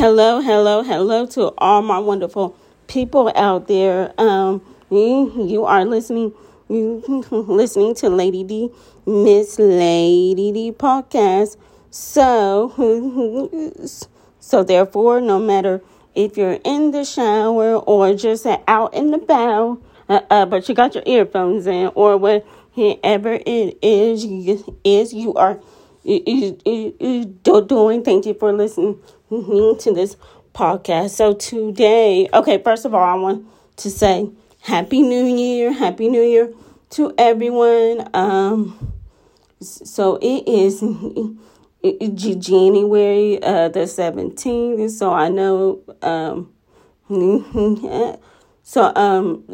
Hello, hello, hello to all my wonderful people out there. Um, you, you are listening, you listening to Lady D, Miss Lady D podcast. So, so therefore, no matter if you're in the shower or just out in the bow, uh, uh, but you got your earphones in or whatever it is, is you are doing. Thank you for listening to this podcast. So today, okay, first of all, I want to say Happy New Year, Happy New Year to everyone. Um, so it is January uh, the seventeenth. So I know. Um, so um,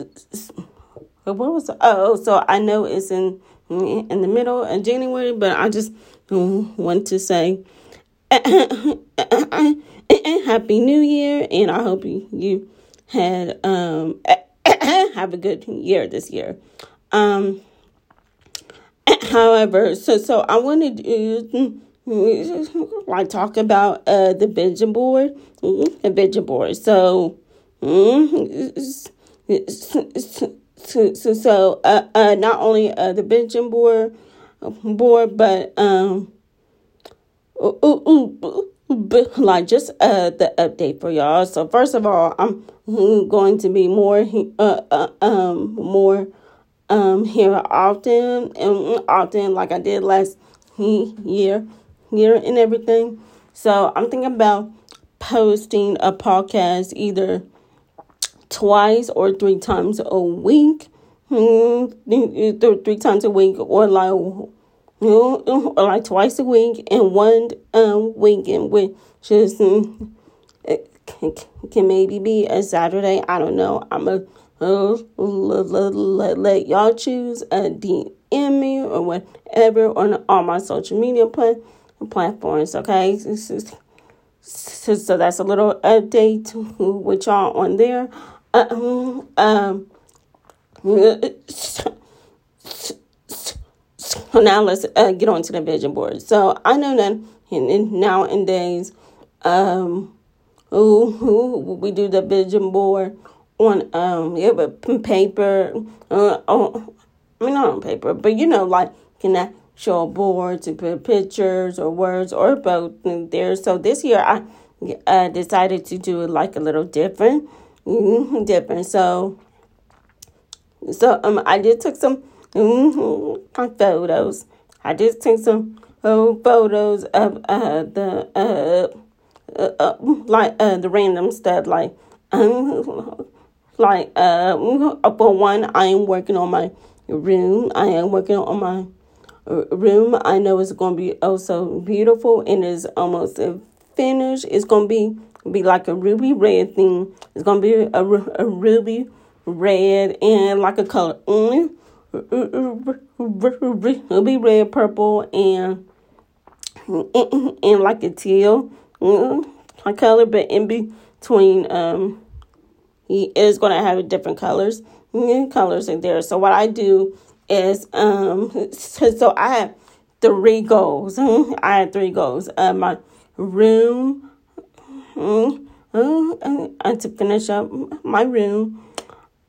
what was oh so I know it's in in the middle of January, but I just want to say happy new year and i hope you, had um have a good year this year. Um however so so i wanted to like talk about uh the vision board. The vision board. So so so, so uh, uh not only uh the vision board board but um ooh, ooh, ooh, like just uh the update for y'all. So first of all, I'm going to be more uh, uh um more um here often and often like I did last year year and everything. So I'm thinking about posting a podcast either twice or three times a week. Hmm, three times a week or like you know, like twice a week and one um weekend, which is um, can, can maybe be a Saturday. I don't know. I'm a uh, let, y'all choose a DM me or whatever on all my social media plat- platforms. Okay, so, so that's a little update with y'all on there. Um, um, now let's uh, get on to the vision board. So I know that in, in nowadays, um, ooh, ooh, we do the vision board on um yeah, but paper. Uh, I mean not on paper, but you know, like can I show a board to put pictures or words or both there. So this year I uh, decided to do it like a little different, different. So so um I just took some mm-hmm, photos. I just took some uh, photos of uh, the uh, uh, uh, like uh, the random stuff like um, like uh for one I am working on my room. I am working on my room. I know it's gonna be also beautiful and is almost finished. It's gonna be be like a ruby red thing. It's gonna be a, a ruby red and like a color. It'll be red, purple, and and like a teal mm-hmm, color, but in between, um, he is gonna have different colors, mm-hmm, colors in there. So what I do is, um, so, so I have three goals. I have three goals. Uh, my room, and to finish up my room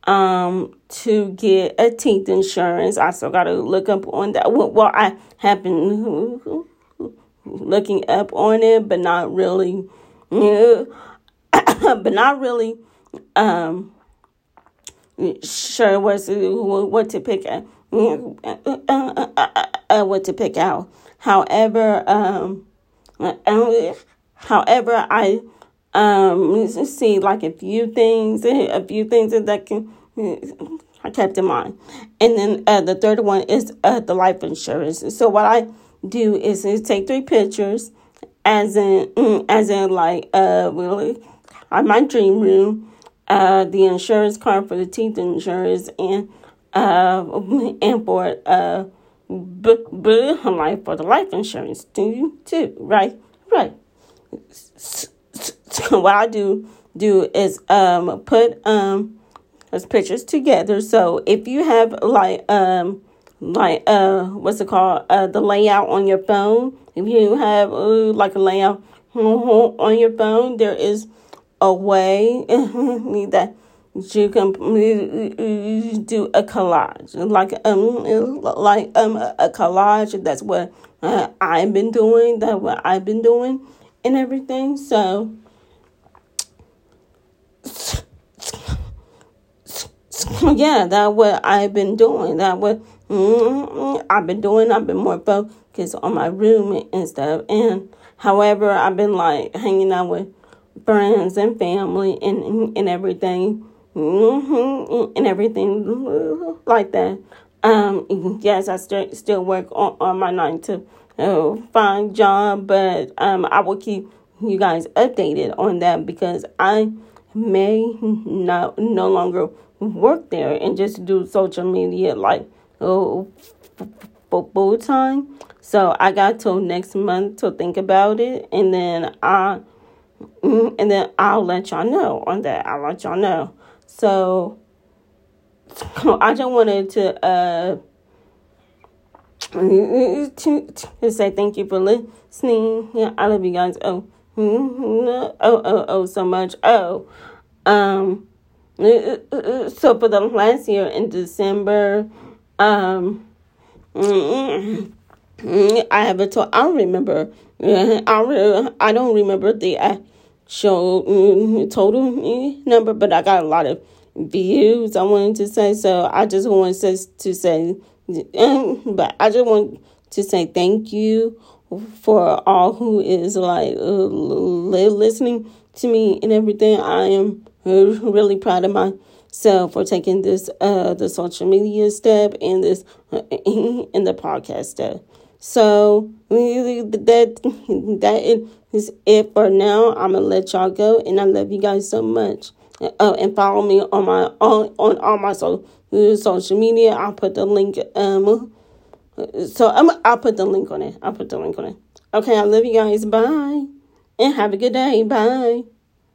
um to get a teeth insurance. I still gotta look up on that. Well, I have been looking up on it, but not really, but not really um sure what to what to pick out. Uh, what to pick out. However, um, however, I um see like a few things, a few things that can I kept in mind. And then uh, the third one is uh, the life insurance. So what I do is, take three pictures, as in mm, as in like uh really, my dream room, uh the insurance card for the teeth insurance and uh and for uh b- b- life for the life insurance too too right right. What I do do is um put um those pictures together. So if you have like um like uh what's it called uh the layout on your phone, if you have like a layout on your phone, there is a way that you can do a collage, like um, like um, a collage. That's what uh, I've been doing. That what I've been doing, and everything. So, yeah, that what I've been doing. That what mm, I've been doing. I've been more focused on my room and stuff. And however, I've been like hanging out with friends and family and and everything mm-hmm, and everything like that. Um, yes, I still still work on, on my nine to five job, but um, I will keep you guys updated on that because I may not no longer work there and just do social media like oh full time. So I got till next month to think about it, and then I mm, and then I'll let y'all know on that. I'll let y'all know. So I just wanted to uh to, to say thank you for listening. Yeah, I love you guys. Oh, oh, oh, oh, so much. Oh, um, Uh, uh, uh, so for the last year in December, um, mm, I have a told. I remember. I re- I don't remember the show mm, total mm, number, but I got a lot of views. I wanted to say so. I just wanted to say, but I just want to say thank you for all who is like uh, listening to me and everything. I am really proud of myself for taking this uh the social media step and this in the podcast step. So that that is it for now. I'm gonna let y'all go, and I love you guys so much. Oh, and follow me on my on on all my so, social media. I'll put the link. Um, so I'm I'll put the link on it. I'll put the link on it. Okay, I love you guys. Bye, and have a good day. Bye.